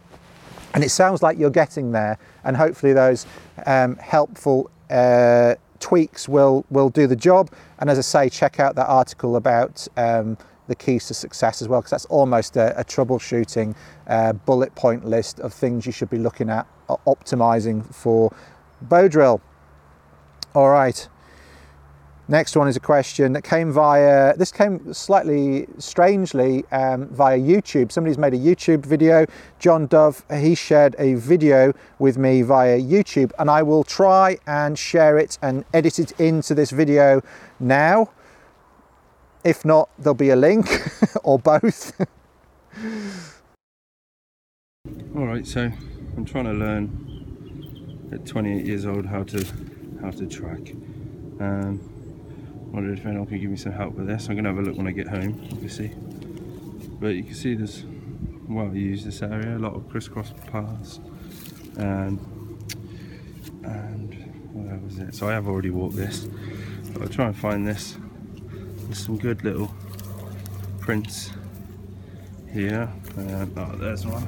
And it sounds like you're getting there, and hopefully those um, helpful uh, tweaks will will do the job. And as I say, check out that article about um, the keys to success as well, because that's almost a, a troubleshooting uh, bullet point list of things you should be looking at, optimizing for bow drill. All right. Next one is a question that came via, this came slightly strangely um, via YouTube. Somebody's made a YouTube video. John Dove, he shared a video with me via YouTube, and I will try and share it and edit it into this video now. If not, there'll be a link or both. All right, so I'm trying to learn at 28 years old how to how to track. Um, wondered if anyone could give me some help with this. I'm to have a look when I get home, obviously. But you can see there's well used this area, a lot of crisscross paths. And, and where was it? So I have already walked this. But I'll try and find this. There's some good little prints here. Uh, oh, there's one.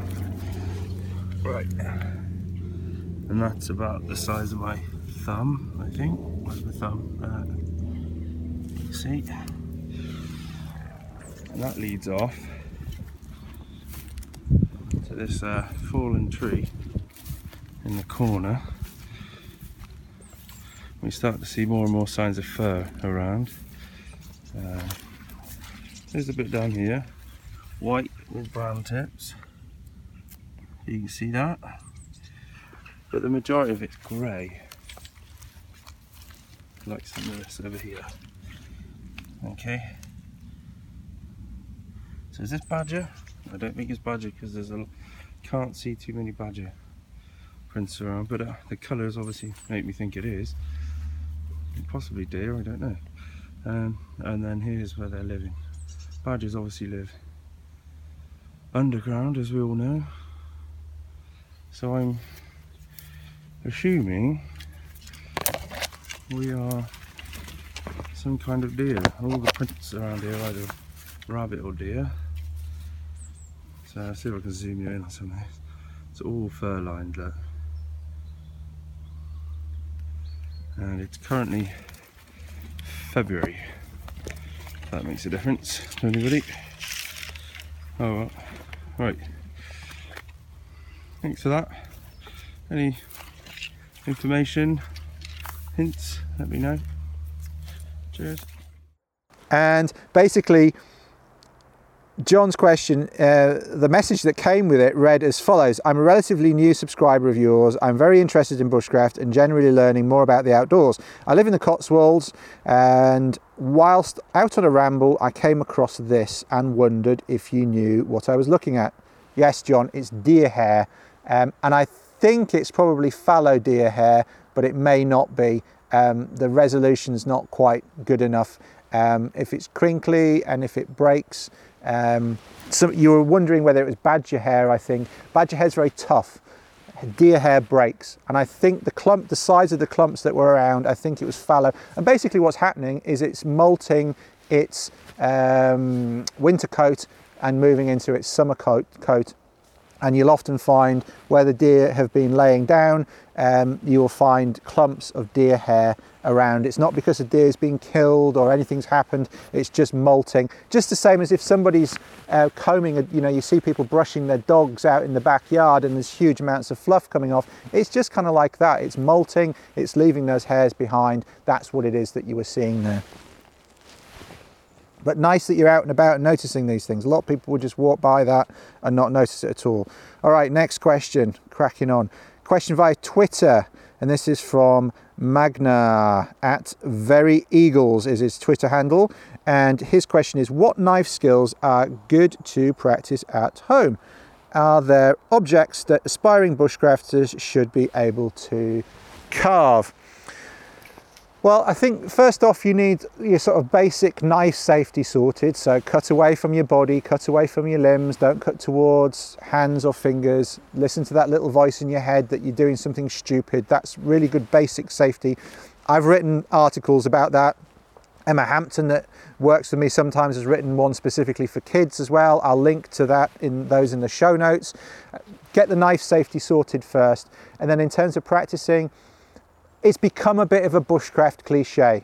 Right. And that's about the size of my thumb, I think. Where's my thumb? Uh, see and that leads off to this uh, fallen tree in the corner. We start to see more and more signs of fur around. Uh, there's a bit down here. White with brown tips. You can see that. But the majority of it's grey. Like some of this over here Okay. So is this badger? I don't think it's badger because there's a can't see too many badger prints around, but uh, the colours obviously make me think it is. Possibly deer, I don't know. Um, and then here's where they're living. Badgers obviously live underground, as we all know. So I'm assuming we are some kind of deer. All the prints around here are either rabbit or deer. So I'll see if I can zoom you in on some of these. It's all fur lined look. And it's currently February. That makes a difference to anybody. Oh right. Thanks for that. Any information, hints, let me know. Cheers. And basically, John's question, uh, the message that came with it read as follows I'm a relatively new subscriber of yours. I'm very interested in bushcraft and generally learning more about the outdoors. I live in the Cotswolds, and whilst out on a ramble, I came across this and wondered if you knew what I was looking at. Yes, John, it's deer hair, um, and I think it's probably fallow deer hair, but it may not be. Um, the resolution's not quite good enough. Um, if it's crinkly and if it breaks, um, so you were wondering whether it was badger hair, I think. Badger hair is very tough. Deer hair breaks. And I think the clump, the size of the clumps that were around, I think it was fallow. And basically what's happening is it's molting its um, winter coat and moving into its summer coat, coat and you'll often find where the deer have been laying down, um, you will find clumps of deer hair around. It's not because a deer's been killed or anything's happened, it's just molting. Just the same as if somebody's uh, combing, a, you know, you see people brushing their dogs out in the backyard and there's huge amounts of fluff coming off. It's just kind of like that. It's molting, it's leaving those hairs behind. That's what it is that you were seeing there. But nice that you're out and about and noticing these things. A lot of people would just walk by that and not notice it at all. All right, next question, cracking on. Question via Twitter, and this is from Magna at Very Eagles is his Twitter handle. And his question is What knife skills are good to practice at home? Are there objects that aspiring bushcrafters should be able to carve? Well, I think first off, you need your sort of basic knife safety sorted. So, cut away from your body, cut away from your limbs, don't cut towards hands or fingers. Listen to that little voice in your head that you're doing something stupid. That's really good basic safety. I've written articles about that. Emma Hampton, that works with me sometimes, has written one specifically for kids as well. I'll link to that in those in the show notes. Get the knife safety sorted first. And then, in terms of practicing, it's become a bit of a bushcraft cliche.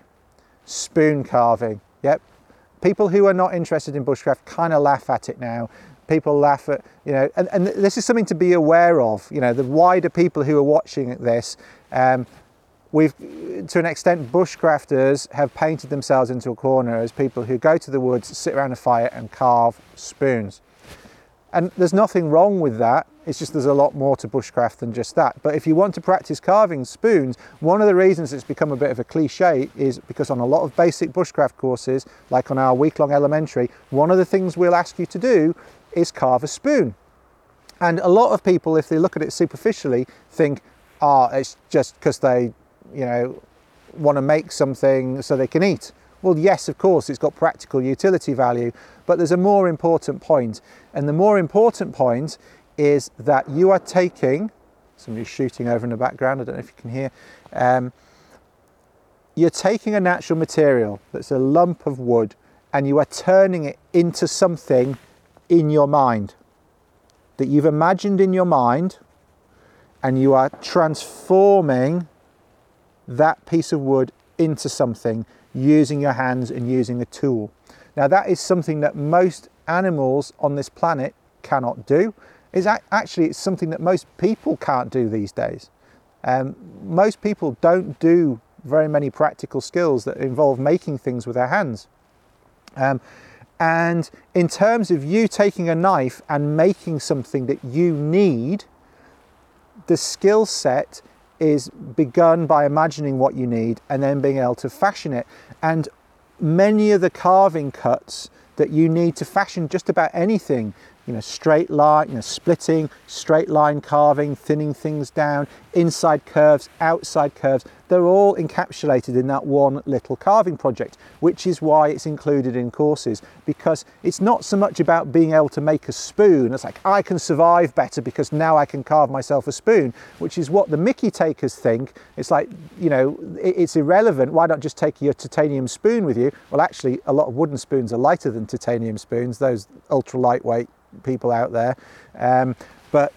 Spoon carving. Yep. People who are not interested in bushcraft kind of laugh at it now. People laugh at, you know, and, and this is something to be aware of. You know, the wider people who are watching this, um, we've, to an extent, bushcrafters have painted themselves into a corner as people who go to the woods, sit around a fire and carve spoons. And there's nothing wrong with that. It's just there's a lot more to bushcraft than just that. But if you want to practice carving spoons, one of the reasons it's become a bit of a cliche is because on a lot of basic bushcraft courses, like on our week long elementary, one of the things we'll ask you to do is carve a spoon. And a lot of people, if they look at it superficially, think, ah, oh, it's just because they, you know, want to make something so they can eat. Well, yes, of course, it's got practical utility value, but there's a more important point. And the more important point is that you are taking, somebody's shooting over in the background, I don't know if you can hear, um, you're taking a natural material that's a lump of wood and you are turning it into something in your mind that you've imagined in your mind and you are transforming that piece of wood into something using your hands and using a tool. Now, that is something that most animals on this planet cannot do. Is actually it's something that most people can't do these days. Um, most people don't do very many practical skills that involve making things with their hands. Um, and in terms of you taking a knife and making something that you need, the skill set is begun by imagining what you need and then being able to fashion it. And many of the carving cuts that you need to fashion just about anything you know, straight line, you know, splitting, straight line carving, thinning things down, inside curves, outside curves. They're all encapsulated in that one little carving project, which is why it's included in courses because it's not so much about being able to make a spoon. It's like I can survive better because now I can carve myself a spoon, which is what the Mickey takers think. It's like, you know, it's irrelevant. Why not just take your titanium spoon with you? Well, actually, a lot of wooden spoons are lighter than titanium spoons, those ultra lightweight people out there. Um, but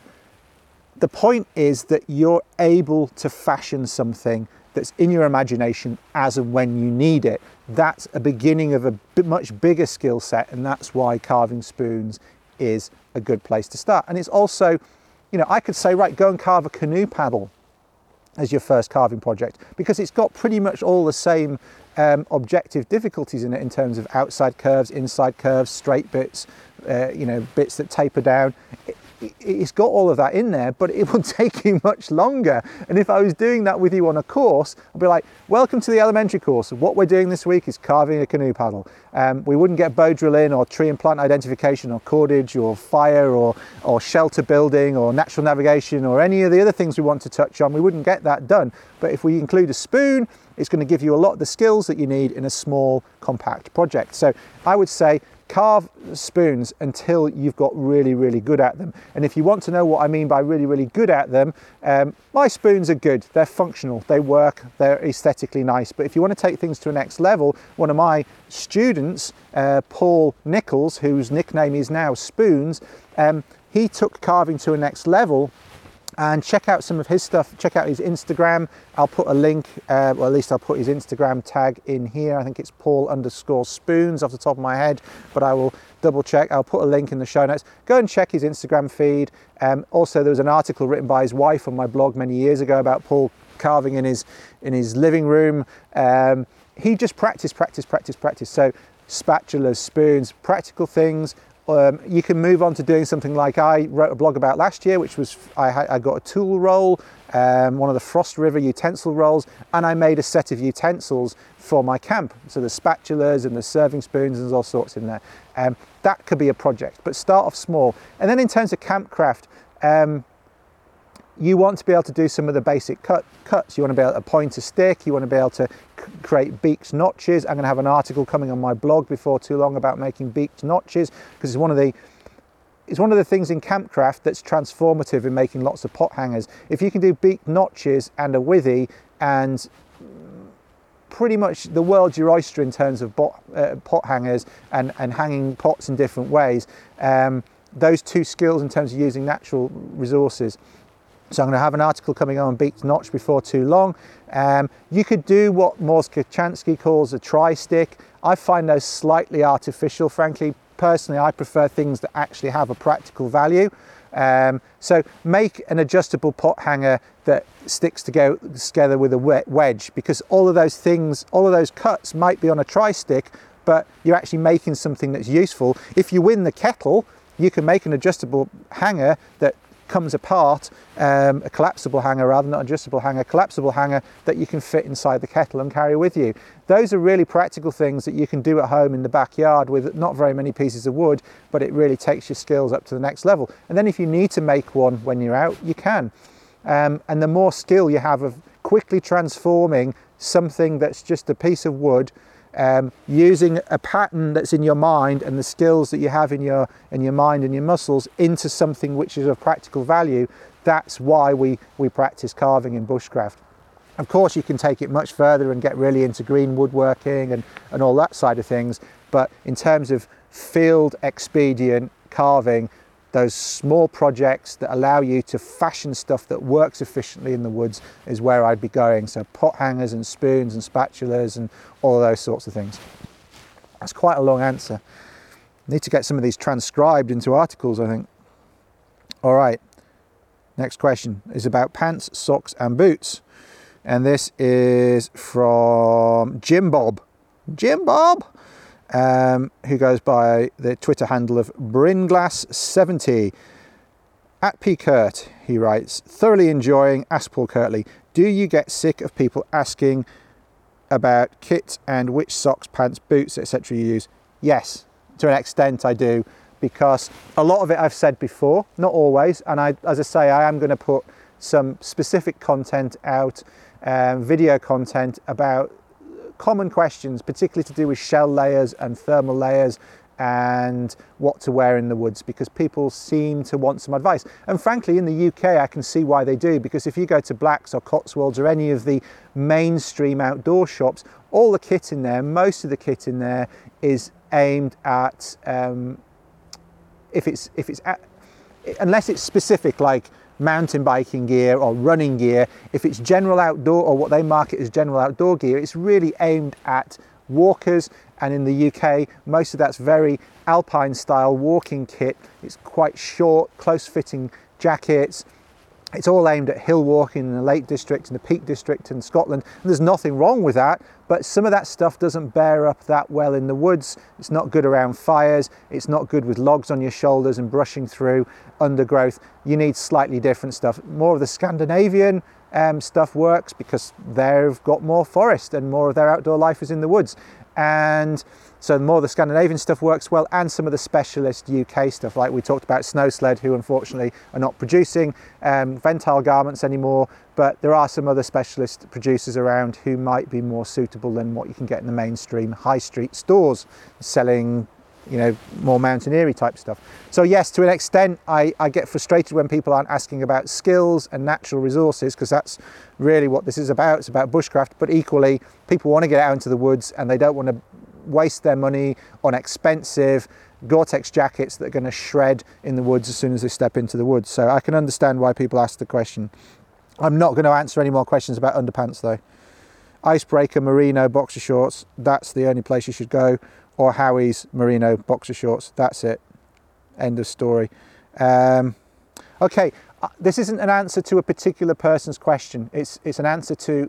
the point is that you're able to fashion something that's in your imagination as and when you need it. That's a beginning of a much bigger skill set, and that's why carving spoons is a good place to start. And it's also, you know, I could say, right, go and carve a canoe paddle as your first carving project because it's got pretty much all the same um, objective difficulties in it in terms of outside curves, inside curves, straight bits, uh, you know, bits that taper down. It, it's got all of that in there, but it will take you much longer. And if I was doing that with you on a course, I'd be like, welcome to the elementary course. What we're doing this week is carving a canoe paddle. Um, we wouldn't get bow drill in or tree and plant identification or cordage or fire or, or shelter building or natural navigation or any of the other things we want to touch on. We wouldn't get that done. But if we include a spoon, it's going to give you a lot of the skills that you need in a small, compact project. So I would say carve spoons until you've got really, really good at them. And if you want to know what I mean by really, really good at them, um, my spoons are good. They're functional, they work, they're aesthetically nice. But if you want to take things to a next level, one of my students, uh, Paul Nichols, whose nickname is now Spoons, um, he took carving to a next level and check out some of his stuff. Check out his Instagram. I'll put a link, uh, well, at least I'll put his Instagram tag in here. I think it's Paul underscore spoons off the top of my head, but I will double check. I'll put a link in the show notes. Go and check his Instagram feed. Um, also, there was an article written by his wife on my blog many years ago about Paul carving in his in his living room. Um, he just practiced, practice, practice, practice. So spatulas, spoons, practical things, um, you can move on to doing something like I wrote a blog about last year, which was I, I got a tool roll, um, one of the Frost River utensil rolls, and I made a set of utensils for my camp. So the spatulas and the serving spoons and all sorts in there. Um, that could be a project, but start off small. And then in terms of campcraft, um, you want to be able to do some of the basic cut, cuts. You want to be able to point a stick, you want to be able to create beaked notches. I'm going to have an article coming on my blog before too long about making beaked notches because it's one of the it's one of the things in campcraft that's transformative in making lots of pot hangers. If you can do beaked notches and a withy and pretty much the world's your oyster in terms of pot, uh, pot hangers and, and hanging pots in different ways. Um, those two skills in terms of using natural resources so I'm going to have an article coming on Beaked Notch before too long. Um, you could do what Mors Kochanski calls a tri-stick. I find those slightly artificial, frankly. Personally, I prefer things that actually have a practical value. Um, so make an adjustable pot hanger that sticks to go together with a wedge because all of those things, all of those cuts might be on a tri-stick, but you're actually making something that's useful. If you win the kettle, you can make an adjustable hanger that comes apart, um, a collapsible hanger rather than an adjustable hanger, collapsible hanger that you can fit inside the kettle and carry with you. Those are really practical things that you can do at home in the backyard with not very many pieces of wood, but it really takes your skills up to the next level. And then if you need to make one when you're out, you can. Um, and the more skill you have of quickly transforming something that's just a piece of wood um, using a pattern that's in your mind and the skills that you have in your in your mind and your muscles into something which is of practical value that's why we we practice carving in bushcraft. Of course you can take it much further and get really into green woodworking and and all that side of things but in terms of field expedient carving those small projects that allow you to fashion stuff that works efficiently in the woods is where I'd be going. So pot hangers and spoons and spatulas and all those sorts of things. That's quite a long answer. Need to get some of these transcribed into articles, I think. All right. Next question is about pants, socks, and boots. And this is from Jim Bob. Jim Bob um, who goes by the Twitter handle of Bringlass70. At P. Kurt, he writes, thoroughly enjoying Ask Paul Kirtley. Do you get sick of people asking about kit and which socks, pants, boots, etc. you use? Yes, to an extent I do, because a lot of it I've said before, not always. And I, as I say, I am going to put some specific content out, um, video content about common questions, particularly to do with shell layers and thermal layers and what to wear in the woods because people seem to want some advice. And frankly, in the UK, I can see why they do because if you go to Blacks or Cotswolds or any of the mainstream outdoor shops, all the kit in there, most of the kit in there is aimed at um, if it's if it's at, unless it's specific like mountain biking gear or running gear, if it's general outdoor or what they market as general outdoor gear, it's really aimed at walkers. And in the UK most of that's very alpine style walking kit. It's quite short close fitting jackets. It's all aimed at hill walking in the Lake District and the Peak District in Scotland. And there's nothing wrong with that, but some of that stuff doesn't bear up that well in the woods. It's not good around fires. It's not good with logs on your shoulders and brushing through undergrowth. You need slightly different stuff. More of the Scandinavian um, stuff works because they've got more forest and more of their outdoor life is in the woods and so more the Scandinavian stuff works well and some of the specialist UK stuff like we talked about Snowsled who unfortunately are not producing um, Ventile garments anymore but there are some other specialist producers around who might be more suitable than what you can get in the mainstream high street stores selling you know more mountaineery type stuff. So yes to an extent I, I get frustrated when people aren't asking about skills and natural resources because that's really what this is about. It's about bushcraft but equally people want to get out into the woods and they don't want to waste their money on expensive Gore-Tex jackets that are going to shred in the woods as soon as they step into the woods so I can understand why people ask the question I'm not going to answer any more questions about underpants though icebreaker merino boxer shorts that's the only place you should go or Howie's merino boxer shorts. That's it. End of story. Um, okay, uh, this isn't an answer to a particular person's question. It's it's an answer to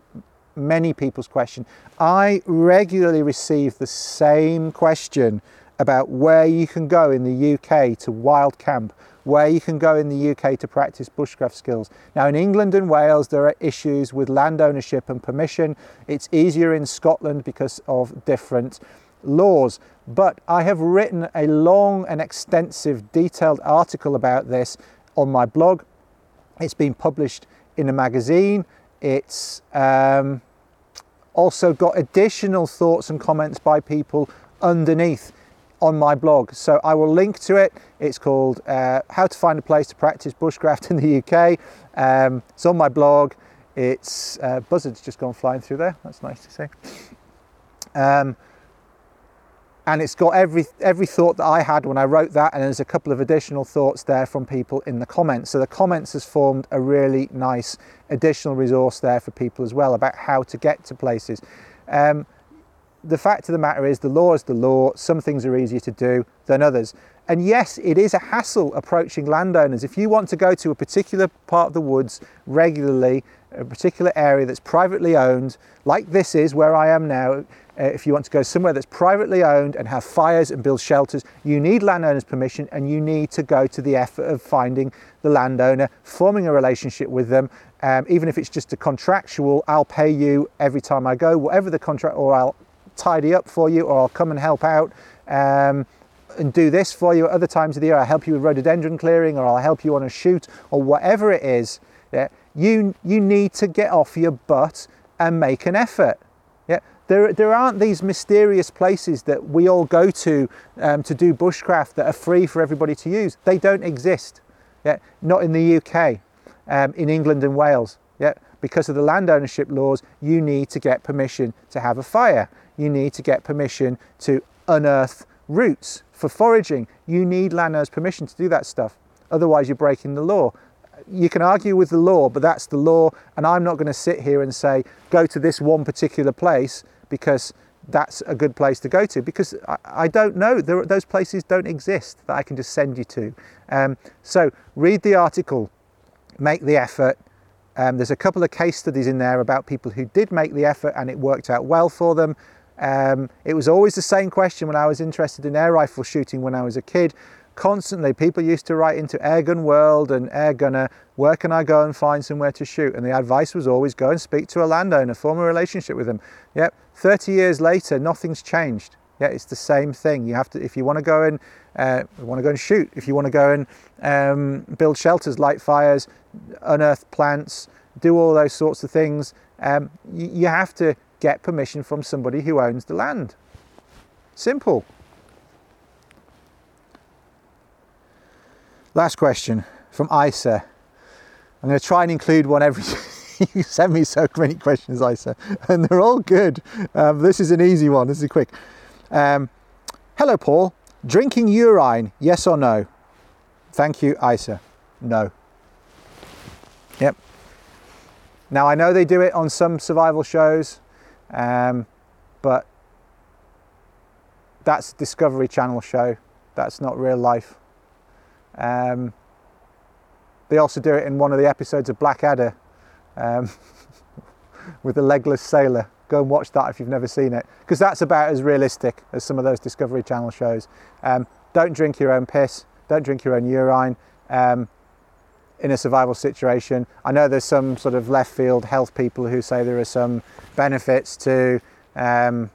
many people's question. I regularly receive the same question about where you can go in the UK to wild camp, where you can go in the UK to practice bushcraft skills. Now, in England and Wales, there are issues with land ownership and permission. It's easier in Scotland because of different laws. But I have written a long and extensive detailed article about this on my blog. It's been published in a magazine. It's um, also got additional thoughts and comments by people underneath on my blog. So I will link to it. It's called uh, How to Find a Place to Practice Bushcraft in the UK. Um, it's on my blog. It's uh, buzzards just gone flying through there. That's nice to see. Um, and it's got every every thought that I had when I wrote that and there's a couple of additional thoughts there from people in the comments. So the comments has formed a really nice additional resource there for people as well about how to get to places. Um, the fact of the matter is the law is the law. Some things are easier to do than others. And yes it is a hassle approaching landowners. If you want to go to a particular part of the woods regularly a particular area that's privately owned like this is where I am now uh, if you want to go somewhere that's privately owned and have fires and build shelters, you need landowner's permission and you need to go to the effort of finding the landowner, forming a relationship with them. Um, even if it's just a contractual, I'll pay you every time I go, whatever the contract, or I'll tidy up for you, or I'll come and help out. Um, and do this for you at other times of the year. I'll help you with rhododendron clearing, or I'll help you on a shoot, or whatever it is. Yeah, you you need to get off your butt and make an effort. There, there aren't these mysterious places that we all go to um, to do bushcraft that are free for everybody to use. They don't exist. Yeah? Not in the UK, um, in England and Wales. Yeah? Because of the land ownership laws, you need to get permission to have a fire. You need to get permission to unearth roots for foraging. You need landowner's permission to do that stuff. Otherwise, you're breaking the law you can argue with the law, but that's the law, and I'm not going to sit here and say, go to this one particular place because that's a good place to go to because I, I don't know there, those places don't exist that I can just send you to. Um, so read the article make the effort. Um, there's a couple of case studies in there about people who did make the effort and it worked out well for them. Um, it was always the same question when I was interested in air rifle shooting when I was a kid constantly people used to write into Airgun World and Air Gunner, where can I go and find somewhere to shoot? And the advice was always go and speak to a landowner, form a relationship with them. Yep, 30 years later, nothing's changed. Yeah, it's the same thing. You have to, if you want to go and uh, want to go and shoot, if you want to go and um, build shelters, light fires, unearth plants, do all those sorts of things, um, you, you have to get permission from somebody who owns the land. Simple. Last question from Isa. I'm going to try and include one every. you send me so many questions, Isa, and they're all good. Um, this is an easy one. This is quick. Um, hello, Paul. Drinking urine, yes or no? Thank you, Isa. No. Yep. Now I know they do it on some survival shows, um, but that's Discovery Channel show. That's not real life. Um, they also do it in one of the episodes of Blackadder um, with the legless sailor. Go and watch that if you've never seen it, because that's about as realistic as some of those Discovery Channel shows. Um, don't drink your own piss. Don't drink your own urine um, in a survival situation. I know there's some sort of left field health people who say there are some benefits to um,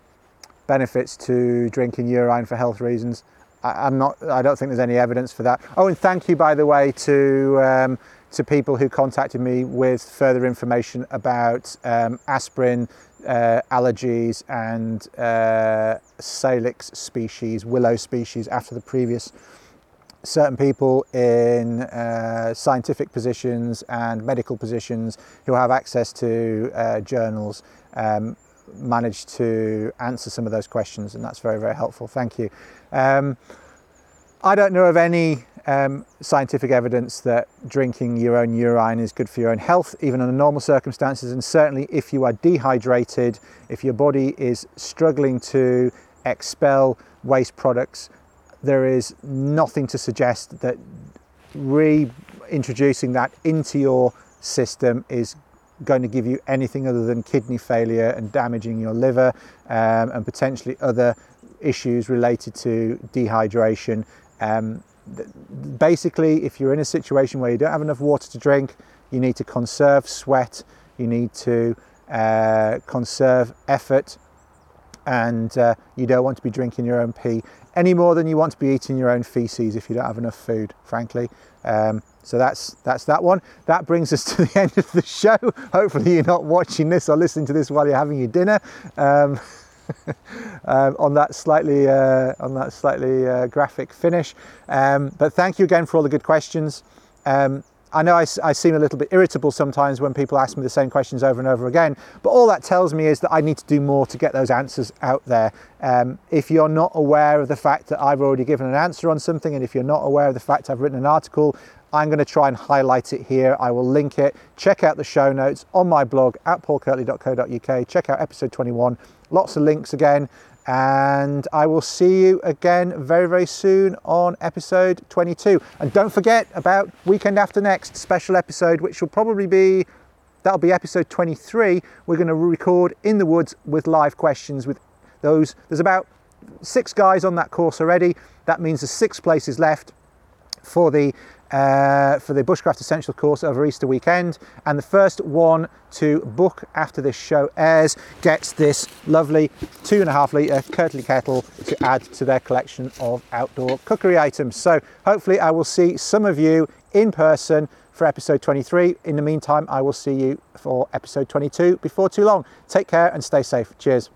benefits to drinking urine for health reasons. I, am not. I don't think there's any evidence for that. Oh, and thank you, by the way, to um, to people who contacted me with further information about um, aspirin uh, allergies and uh, salix species, willow species, after the previous certain people in uh, scientific positions and medical positions who have access to uh, journals um, managed to answer some of those questions, and that's very, very helpful. Thank you. Um, I don't know of any um, scientific evidence that drinking your own urine is good for your own health, even under normal circumstances, and certainly if you are dehydrated, if your body is struggling to expel waste products, there is nothing to suggest that reintroducing that into your system is going to give you anything other than kidney failure and damaging your liver um, and potentially other issues related to dehydration. Um, basically, if you're in a situation where you don't have enough water to drink, you need to conserve sweat, you need to uh, conserve effort, and uh, you don't want to be drinking your own pee any more than you want to be eating your own feces if you don't have enough food, frankly. Um, so that's that's that one. That brings us to the end of the show. Hopefully, you're not watching this or listening to this while you're having your dinner. Um, um, on that slightly uh, on that slightly uh, graphic finish. Um, but thank you again for all the good questions. Um, I know I, I, seem a little bit irritable sometimes when people ask me the same questions over and over again, but all that tells me is that I need to do more to get those answers out there. Um, if you're not aware of the fact that I've already given an answer on something, and if you're not aware of the fact I've written an article, I'm going to try and highlight it here. I will link it. Check out the show notes on my blog at paulkirtley.co.uk. Check out episode 21. Lots of links again. And I will see you again very, very soon on episode 22. And don't forget about weekend after next special episode, which will probably be that'll be episode 23. We're going to record in the woods with live questions with those. There's about six guys on that course already. That means there's six places left for the uh, for the Bushcraft Essential course over Easter weekend. And the first one to book after this show airs gets this lovely two and a half litre Kirtley kettle to add to their collection of outdoor cookery items. So hopefully, I will see some of you in person for episode 23. In the meantime, I will see you for episode 22 before too long. Take care and stay safe. Cheers.